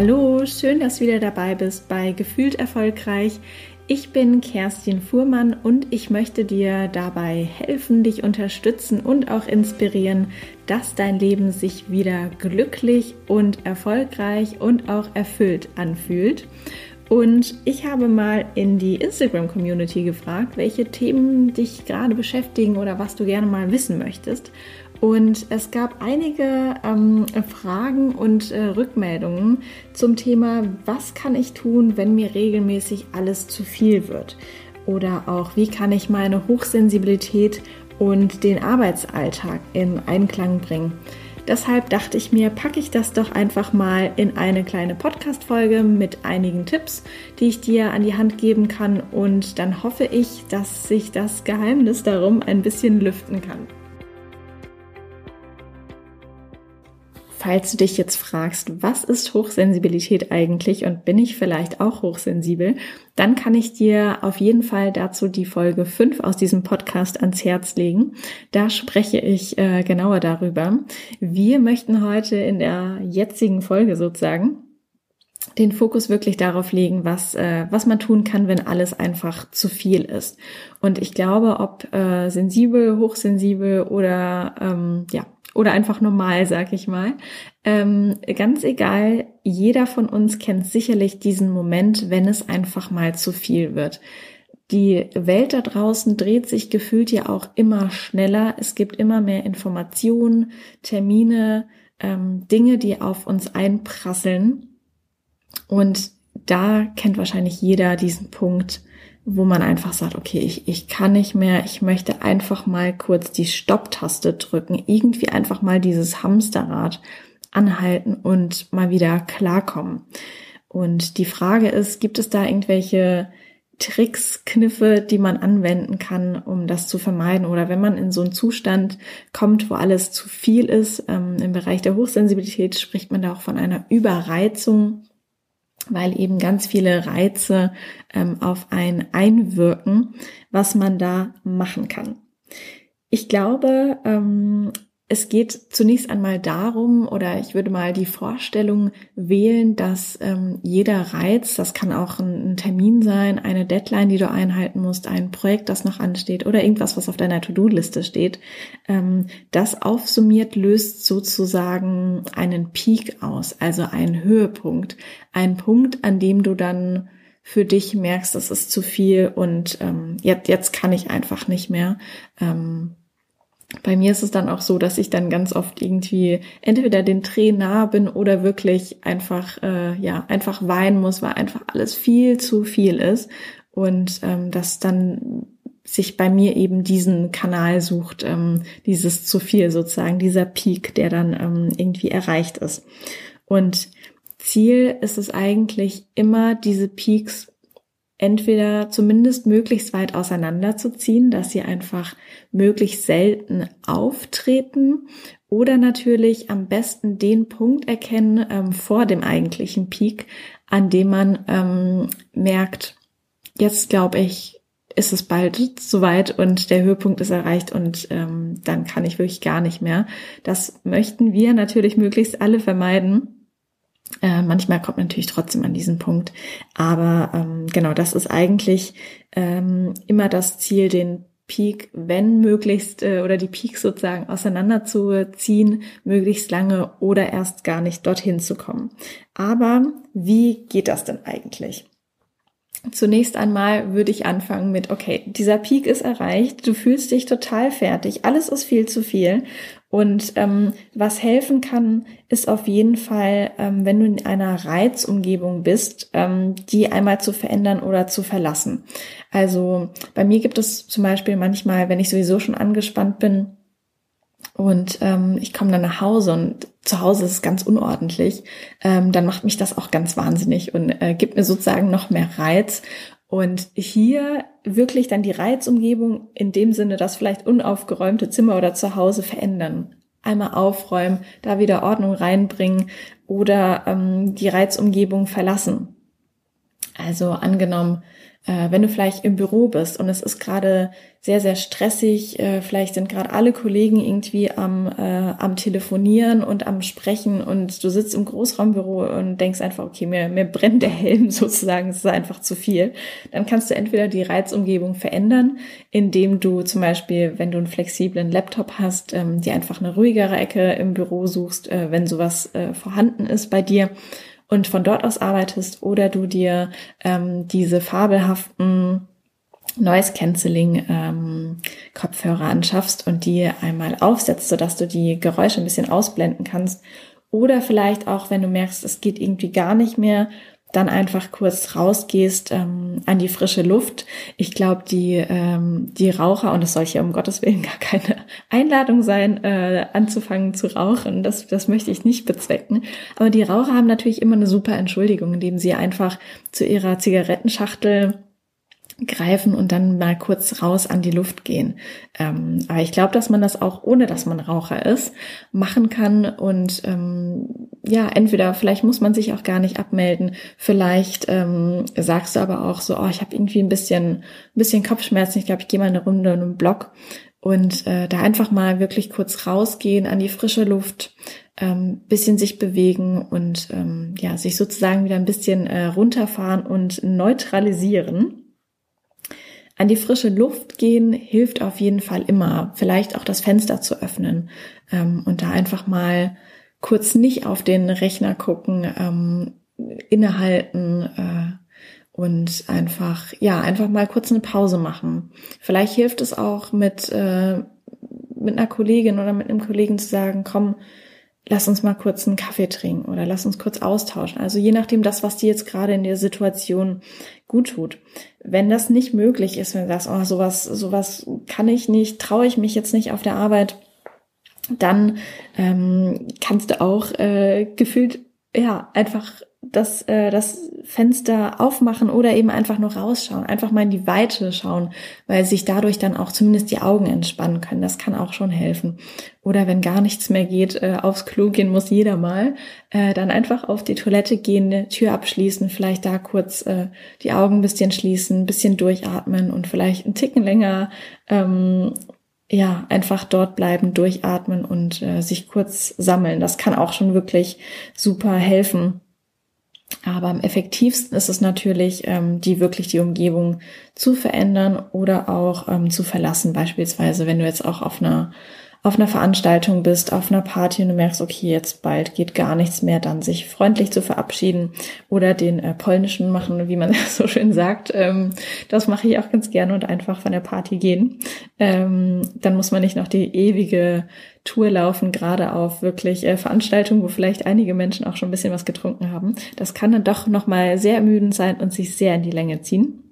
Hallo, schön, dass du wieder dabei bist bei Gefühlt Erfolgreich. Ich bin Kerstin Fuhrmann und ich möchte dir dabei helfen, dich unterstützen und auch inspirieren, dass dein Leben sich wieder glücklich und erfolgreich und auch erfüllt anfühlt. Und ich habe mal in die Instagram-Community gefragt, welche Themen dich gerade beschäftigen oder was du gerne mal wissen möchtest. Und es gab einige ähm, Fragen und äh, Rückmeldungen zum Thema, was kann ich tun, wenn mir regelmäßig alles zu viel wird? Oder auch, wie kann ich meine Hochsensibilität und den Arbeitsalltag in Einklang bringen? Deshalb dachte ich mir, packe ich das doch einfach mal in eine kleine Podcast-Folge mit einigen Tipps, die ich dir an die Hand geben kann. Und dann hoffe ich, dass sich das Geheimnis darum ein bisschen lüften kann. Falls du dich jetzt fragst, was ist Hochsensibilität eigentlich und bin ich vielleicht auch hochsensibel, dann kann ich dir auf jeden Fall dazu die Folge 5 aus diesem Podcast ans Herz legen. Da spreche ich äh, genauer darüber. Wir möchten heute in der jetzigen Folge sozusagen den Fokus wirklich darauf legen, was, äh, was man tun kann, wenn alles einfach zu viel ist. Und ich glaube, ob äh, sensibel, hochsensibel oder ähm, ja, oder einfach normal, sag ich mal. Ähm, ganz egal, jeder von uns kennt sicherlich diesen Moment, wenn es einfach mal zu viel wird. Die Welt da draußen dreht sich gefühlt ja auch immer schneller. Es gibt immer mehr Informationen, Termine, ähm, Dinge, die auf uns einprasseln. Und da kennt wahrscheinlich jeder diesen Punkt, wo man einfach sagt, okay, ich, ich kann nicht mehr, ich möchte einfach mal kurz die Stopptaste drücken, irgendwie einfach mal dieses Hamsterrad anhalten und mal wieder klarkommen. Und die Frage ist, gibt es da irgendwelche Tricks, Kniffe, die man anwenden kann, um das zu vermeiden? Oder wenn man in so einen Zustand kommt, wo alles zu viel ist, ähm, im Bereich der Hochsensibilität spricht man da auch von einer Überreizung weil eben ganz viele Reize ähm, auf ein einwirken, was man da machen kann. Ich glaube, ähm, es geht zunächst einmal darum, oder ich würde mal die Vorstellung wählen, dass ähm, jeder Reiz, das kann auch ein, ein, Termin sein, eine Deadline, die du einhalten musst, ein Projekt, das noch ansteht oder irgendwas, was auf deiner To-Do-Liste steht, ähm, das aufsummiert löst sozusagen einen Peak aus, also einen Höhepunkt, einen Punkt, an dem du dann für dich merkst, das ist zu viel und ähm, jetzt, jetzt kann ich einfach nicht mehr. Ähm, bei mir ist es dann auch so, dass ich dann ganz oft irgendwie entweder den Tränen nah bin oder wirklich einfach, äh, ja, einfach weinen muss, weil einfach alles viel zu viel ist und ähm, dass dann sich bei mir eben diesen Kanal sucht, ähm, dieses zu viel sozusagen, dieser Peak, der dann ähm, irgendwie erreicht ist. Und Ziel ist es eigentlich immer, diese Peaks entweder zumindest möglichst weit auseinanderzuziehen, dass sie einfach möglichst selten auftreten oder natürlich am besten den Punkt erkennen ähm, vor dem eigentlichen Peak, an dem man ähm, merkt, jetzt glaube ich, ist es bald soweit und der Höhepunkt ist erreicht und ähm, dann kann ich wirklich gar nicht mehr. Das möchten wir natürlich möglichst alle vermeiden. Äh, manchmal kommt man natürlich trotzdem an diesen Punkt. Aber ähm, genau, das ist eigentlich ähm, immer das Ziel, den Peak, wenn möglichst, äh, oder die Peaks sozusagen auseinanderzuziehen, möglichst lange oder erst gar nicht dorthin zu kommen. Aber wie geht das denn eigentlich? Zunächst einmal würde ich anfangen mit, okay, dieser Peak ist erreicht, du fühlst dich total fertig, alles ist viel zu viel. Und ähm, was helfen kann, ist auf jeden Fall, ähm, wenn du in einer Reizumgebung bist, ähm, die einmal zu verändern oder zu verlassen. Also bei mir gibt es zum Beispiel manchmal, wenn ich sowieso schon angespannt bin, und ähm, ich komme dann nach Hause und zu Hause ist es ganz unordentlich, ähm, dann macht mich das auch ganz wahnsinnig und äh, gibt mir sozusagen noch mehr Reiz. Und hier wirklich dann die Reizumgebung in dem Sinne, dass vielleicht unaufgeräumte Zimmer oder zu Hause verändern. Einmal aufräumen, da wieder Ordnung reinbringen oder ähm, die Reizumgebung verlassen. Also angenommen, äh, wenn du vielleicht im Büro bist und es ist gerade sehr, sehr stressig, äh, vielleicht sind gerade alle Kollegen irgendwie am, äh, am Telefonieren und am Sprechen und du sitzt im Großraumbüro und denkst einfach, okay, mir, mir brennt der Helm sozusagen, es ist einfach zu viel. Dann kannst du entweder die Reizumgebung verändern, indem du zum Beispiel, wenn du einen flexiblen Laptop hast, ähm, dir einfach eine ruhigere Ecke im Büro suchst, äh, wenn sowas äh, vorhanden ist bei dir und von dort aus arbeitest oder du dir ähm, diese fabelhaften Noise Cancelling ähm, Kopfhörer anschaffst und die einmal aufsetzt, sodass du die Geräusche ein bisschen ausblenden kannst. Oder vielleicht auch, wenn du merkst, es geht irgendwie gar nicht mehr, dann einfach kurz rausgehst ähm, an die frische Luft. Ich glaube, die, ähm, die Raucher, und das soll hier um Gottes Willen gar keine Einladung sein, äh, anzufangen zu rauchen, das, das möchte ich nicht bezwecken. Aber die Raucher haben natürlich immer eine super Entschuldigung, indem sie einfach zu ihrer Zigarettenschachtel greifen und dann mal kurz raus an die Luft gehen. Ähm, aber ich glaube, dass man das auch ohne, dass man Raucher ist, machen kann und ähm, ja, entweder vielleicht muss man sich auch gar nicht abmelden, vielleicht ähm, sagst du aber auch so, oh, ich habe irgendwie ein bisschen, ein bisschen Kopfschmerzen, ich glaube, ich gehe mal eine Runde in einen Block und äh, da einfach mal wirklich kurz rausgehen an die frische Luft, ähm, bisschen sich bewegen und ähm, ja, sich sozusagen wieder ein bisschen äh, runterfahren und neutralisieren. An die frische Luft gehen hilft auf jeden Fall immer. Vielleicht auch das Fenster zu öffnen ähm, und da einfach mal kurz nicht auf den Rechner gucken, ähm, innehalten äh, und einfach, ja, einfach mal kurz eine Pause machen. Vielleicht hilft es auch mit, äh, mit einer Kollegin oder mit einem Kollegen zu sagen, komm, lass uns mal kurz einen Kaffee trinken oder lass uns kurz austauschen. Also je nachdem das, was dir jetzt gerade in der Situation gut tut. Wenn das nicht möglich ist, wenn du sagst, oh, sowas, sowas kann ich nicht, traue ich mich jetzt nicht auf der Arbeit, dann ähm, kannst du auch äh, gefühlt ja einfach das, äh, das Fenster aufmachen oder eben einfach nur rausschauen, einfach mal in die Weite schauen, weil sich dadurch dann auch zumindest die Augen entspannen können. Das kann auch schon helfen. Oder wenn gar nichts mehr geht, äh, aufs Klo gehen muss jeder mal, äh, dann einfach auf die Toilette gehen, Tür abschließen, vielleicht da kurz äh, die Augen ein bisschen schließen, ein bisschen durchatmen und vielleicht einen Ticken länger ähm, ja, einfach dort bleiben, durchatmen und äh, sich kurz sammeln. Das kann auch schon wirklich super helfen aber am effektivsten ist es natürlich, ähm, die wirklich die Umgebung zu verändern oder auch ähm, zu verlassen. Beispielsweise, wenn du jetzt auch auf einer auf einer Veranstaltung bist, auf einer Party und du merkst, okay, jetzt bald geht gar nichts mehr, dann sich freundlich zu verabschieden oder den äh, polnischen machen, wie man so schön sagt. Ähm, das mache ich auch ganz gerne und einfach von der Party gehen. Ähm, dann muss man nicht noch die ewige Tour laufen, gerade auf wirklich äh, Veranstaltungen, wo vielleicht einige Menschen auch schon ein bisschen was getrunken haben. Das kann dann doch nochmal sehr ermüdend sein und sich sehr in die Länge ziehen.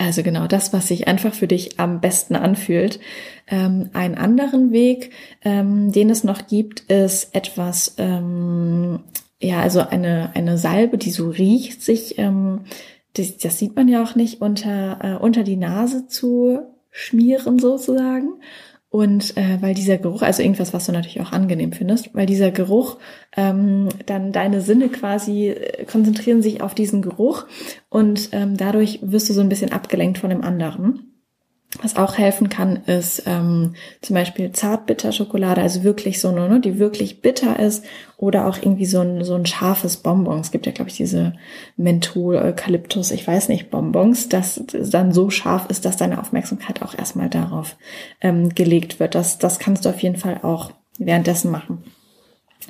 Also genau das, was sich einfach für dich am besten anfühlt. Ähm, einen anderen Weg, ähm, den es noch gibt, ist etwas, ähm, ja, also eine, eine Salbe, die so riecht, sich, ähm, das, das sieht man ja auch nicht, unter, äh, unter die Nase zu schmieren sozusagen. Und äh, weil dieser Geruch, also irgendwas, was du natürlich auch angenehm findest, weil dieser Geruch, ähm, dann deine Sinne quasi äh, konzentrieren sich auf diesen Geruch und ähm, dadurch wirst du so ein bisschen abgelenkt von dem anderen. Was auch helfen kann, ist ähm, zum Beispiel Zartbitterschokolade, also wirklich so eine, ne, die wirklich bitter ist, oder auch irgendwie so ein, so ein scharfes Bonbon. Es gibt ja, glaube ich, diese Menthol, Eukalyptus, ich weiß nicht, Bonbons, das dann so scharf ist, dass deine Aufmerksamkeit auch erstmal darauf ähm, gelegt wird. Das, das kannst du auf jeden Fall auch währenddessen machen.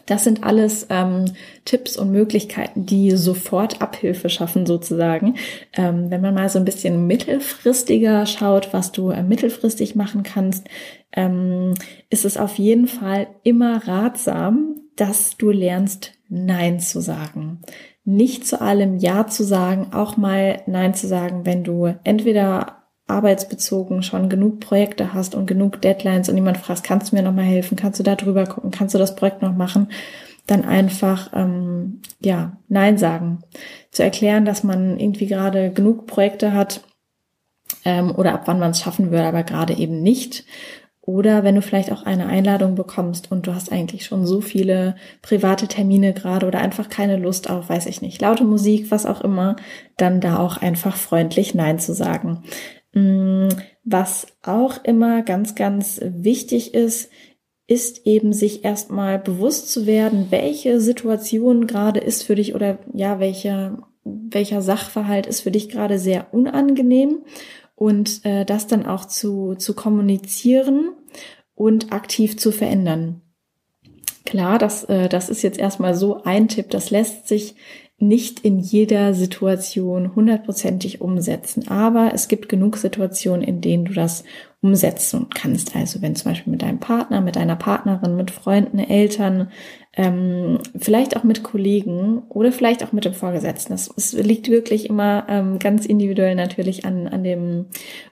Das sind alles ähm, Tipps und Möglichkeiten, die sofort Abhilfe schaffen sozusagen. Ähm, wenn man mal so ein bisschen mittelfristiger schaut, was du äh, mittelfristig machen kannst, ähm, ist es auf jeden Fall immer ratsam, dass du lernst, Nein zu sagen. Nicht zu allem Ja zu sagen, auch mal Nein zu sagen, wenn du entweder arbeitsbezogen schon genug Projekte hast und genug Deadlines und jemand fragt, kannst du mir nochmal helfen, kannst du da drüber gucken, kannst du das Projekt noch machen, dann einfach ähm, ja Nein sagen. Zu erklären, dass man irgendwie gerade genug Projekte hat ähm, oder ab wann man es schaffen würde, aber gerade eben nicht. Oder wenn du vielleicht auch eine Einladung bekommst und du hast eigentlich schon so viele private Termine gerade oder einfach keine Lust auf, weiß ich nicht, laute Musik, was auch immer, dann da auch einfach freundlich Nein zu sagen. Mm, was auch immer ganz, ganz wichtig ist, ist eben sich erstmal bewusst zu werden, welche Situation gerade ist für dich oder ja, welcher, welcher Sachverhalt ist für dich gerade sehr unangenehm und äh, das dann auch zu, zu kommunizieren und aktiv zu verändern. Klar, das, äh, das ist jetzt erstmal so ein Tipp, das lässt sich nicht in jeder Situation hundertprozentig umsetzen, aber es gibt genug Situationen, in denen du das umsetzen kannst. Also wenn zum Beispiel mit deinem Partner, mit deiner Partnerin, mit Freunden, Eltern, ähm, vielleicht auch mit Kollegen oder vielleicht auch mit dem Vorgesetzten. Das, es liegt wirklich immer ähm, ganz individuell natürlich an, an dem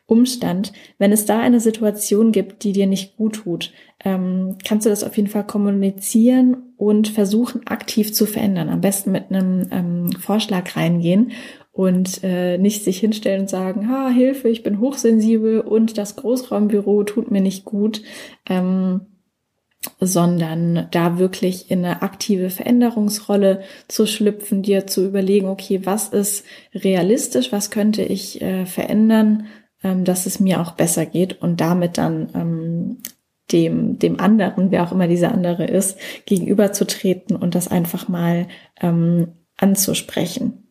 Umstand. Wenn es da eine Situation gibt, die dir nicht gut tut, ähm, kannst du das auf jeden Fall kommunizieren und versuchen aktiv zu verändern. Am besten mit einem ähm, Vorschlag reingehen und äh, nicht sich hinstellen und sagen, ha, Hilfe, ich bin hochsensibel und das Großraumbüro tut mir nicht gut. Ähm, sondern da wirklich in eine aktive Veränderungsrolle zu schlüpfen, dir zu überlegen, okay, was ist realistisch, was könnte ich äh, verändern, ähm, dass es mir auch besser geht und damit dann ähm, dem, dem anderen, wer auch immer dieser andere ist, gegenüberzutreten und das einfach mal ähm, anzusprechen.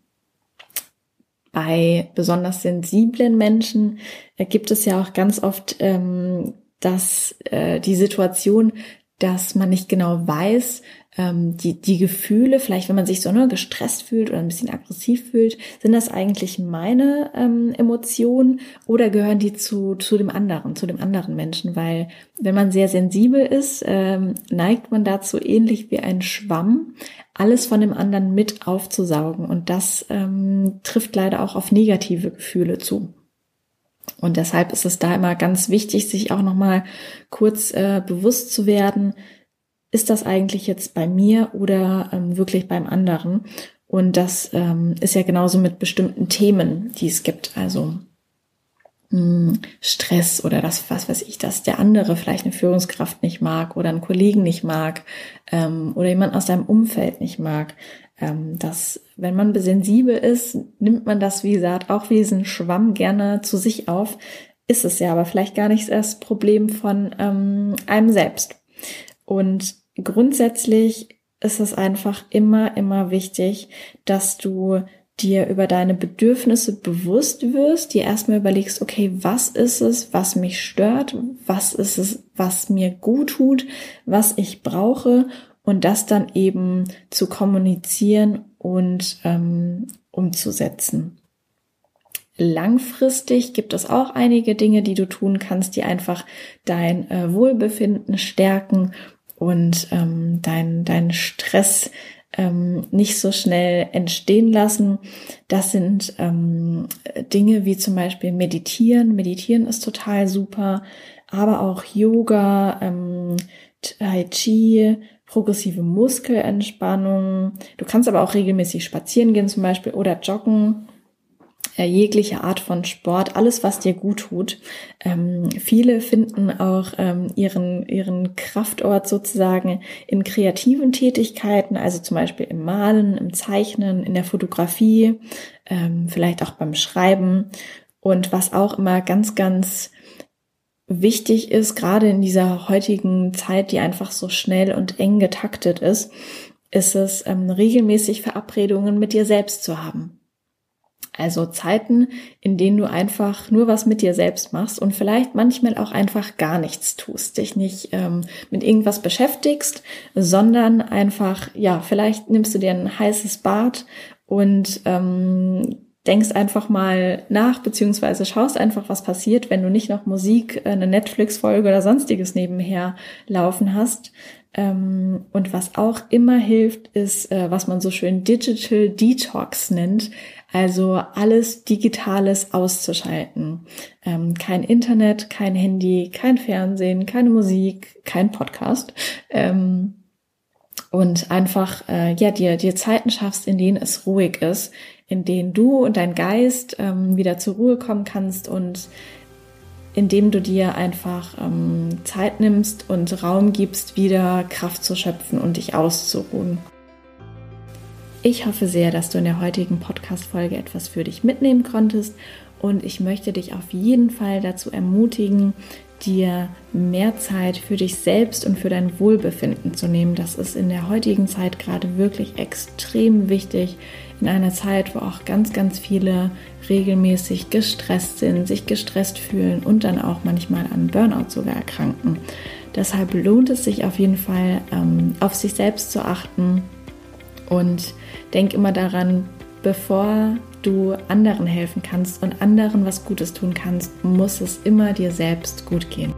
Bei besonders sensiblen Menschen äh, gibt es ja auch ganz oft ähm, dass äh, die Situation, dass man nicht genau weiß, ähm, die, die Gefühle, vielleicht wenn man sich so nur gestresst fühlt oder ein bisschen aggressiv fühlt, sind das eigentlich meine ähm, Emotionen oder gehören die zu, zu dem anderen, zu dem anderen Menschen? Weil wenn man sehr sensibel ist, ähm, neigt man dazu ähnlich wie ein Schwamm, alles von dem anderen mit aufzusaugen. Und das ähm, trifft leider auch auf negative Gefühle zu. Und deshalb ist es da immer ganz wichtig, sich auch nochmal kurz äh, bewusst zu werden, ist das eigentlich jetzt bei mir oder ähm, wirklich beim anderen? Und das ähm, ist ja genauso mit bestimmten Themen, die es gibt. Also Stress oder das, was weiß ich, dass der andere vielleicht eine Führungskraft nicht mag oder einen Kollegen nicht mag ähm, oder jemand aus deinem Umfeld nicht mag ähm, dass wenn man sensibel ist, nimmt man das, wie gesagt, auch wie diesen Schwamm gerne zu sich auf. Ist es ja aber vielleicht gar nicht das Problem von ähm, einem selbst. Und grundsätzlich ist es einfach immer, immer wichtig, dass du dir über deine Bedürfnisse bewusst wirst, dir erstmal überlegst, okay, was ist es, was mich stört, was ist es, was mir gut tut, was ich brauche und das dann eben zu kommunizieren und ähm, umzusetzen. Langfristig gibt es auch einige Dinge, die du tun kannst, die einfach dein äh, Wohlbefinden stärken und ähm, dein, dein Stress ähm, nicht so schnell entstehen lassen. Das sind ähm, Dinge wie zum Beispiel Meditieren. Meditieren ist total super, aber auch Yoga, ähm, Tai Chi, progressive Muskelentspannung. Du kannst aber auch regelmäßig spazieren gehen zum Beispiel oder joggen. Äh, jegliche Art von Sport, alles, was dir gut tut. Ähm, viele finden auch ähm, ihren, ihren Kraftort sozusagen in kreativen Tätigkeiten, also zum Beispiel im Malen, im Zeichnen, in der Fotografie, ähm, vielleicht auch beim Schreiben. Und was auch immer ganz, ganz wichtig ist, gerade in dieser heutigen Zeit, die einfach so schnell und eng getaktet ist, ist es, ähm, regelmäßig Verabredungen mit dir selbst zu haben. Also Zeiten, in denen du einfach nur was mit dir selbst machst und vielleicht manchmal auch einfach gar nichts tust, dich nicht ähm, mit irgendwas beschäftigst, sondern einfach, ja, vielleicht nimmst du dir ein heißes Bad und ähm, denkst einfach mal nach, beziehungsweise schaust einfach, was passiert, wenn du nicht noch Musik, äh, eine Netflix-Folge oder sonstiges nebenher laufen hast. Ähm, und was auch immer hilft, ist, äh, was man so schön Digital Detox nennt. Also alles Digitales auszuschalten. Ähm, kein Internet, kein Handy, kein Fernsehen, keine Musik, kein Podcast. Ähm, und einfach äh, ja dir dir Zeiten schaffst, in denen es ruhig ist, in denen du und dein Geist wieder zur Ruhe kommen kannst und indem du dir einfach ähm, Zeit nimmst und Raum gibst, wieder Kraft zu schöpfen und dich auszuruhen. Ich hoffe sehr, dass du in der heutigen Podcast-Folge etwas für dich mitnehmen konntest und ich möchte dich auf jeden Fall dazu ermutigen, dir mehr Zeit für dich selbst und für dein Wohlbefinden zu nehmen. Das ist in der heutigen Zeit gerade wirklich extrem wichtig. In einer Zeit, wo auch ganz, ganz viele regelmäßig gestresst sind, sich gestresst fühlen und dann auch manchmal an Burnout sogar erkranken. Deshalb lohnt es sich auf jeden Fall, ähm, auf sich selbst zu achten und denk immer daran, bevor du anderen helfen kannst und anderen was Gutes tun kannst, muss es immer dir selbst gut gehen.